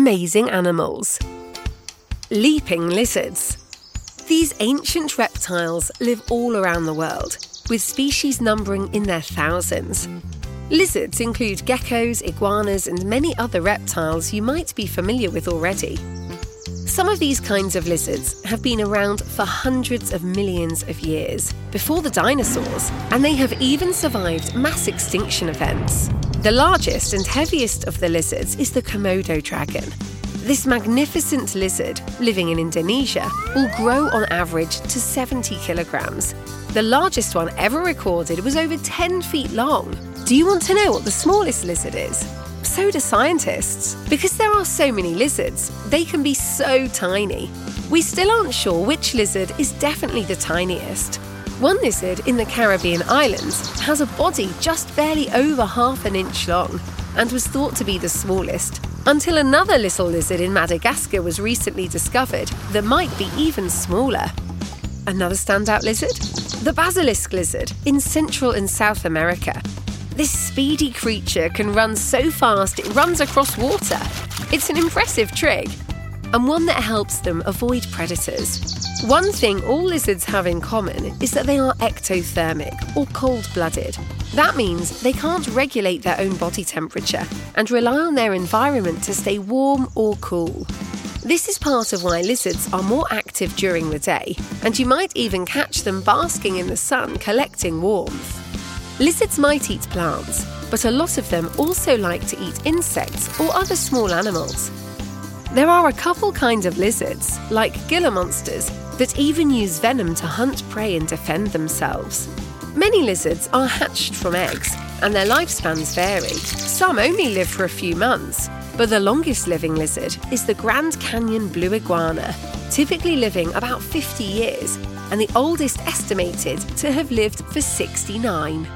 Amazing animals. Leaping lizards. These ancient reptiles live all around the world, with species numbering in their thousands. Lizards include geckos, iguanas, and many other reptiles you might be familiar with already. Some of these kinds of lizards have been around for hundreds of millions of years, before the dinosaurs, and they have even survived mass extinction events. The largest and heaviest of the lizards is the Komodo dragon. This magnificent lizard, living in Indonesia, will grow on average to 70 kilograms. The largest one ever recorded was over 10 feet long. Do you want to know what the smallest lizard is? So do scientists. Because there are so many lizards, they can be so tiny. We still aren't sure which lizard is definitely the tiniest. One lizard in the Caribbean islands has a body just barely over half an inch long and was thought to be the smallest, until another little lizard in Madagascar was recently discovered that might be even smaller. Another standout lizard? The basilisk lizard in Central and South America. This speedy creature can run so fast it runs across water. It's an impressive trick, and one that helps them avoid predators. One thing all lizards have in common is that they are ectothermic or cold blooded. That means they can't regulate their own body temperature and rely on their environment to stay warm or cool. This is part of why lizards are more active during the day, and you might even catch them basking in the sun collecting warmth. Lizards might eat plants, but a lot of them also like to eat insects or other small animals. There are a couple kinds of lizards, like Gila monsters, that even use venom to hunt prey and defend themselves. Many lizards are hatched from eggs, and their lifespans vary. Some only live for a few months, but the longest living lizard is the Grand Cayman blue iguana, typically living about 50 years, and the oldest estimated to have lived for 69.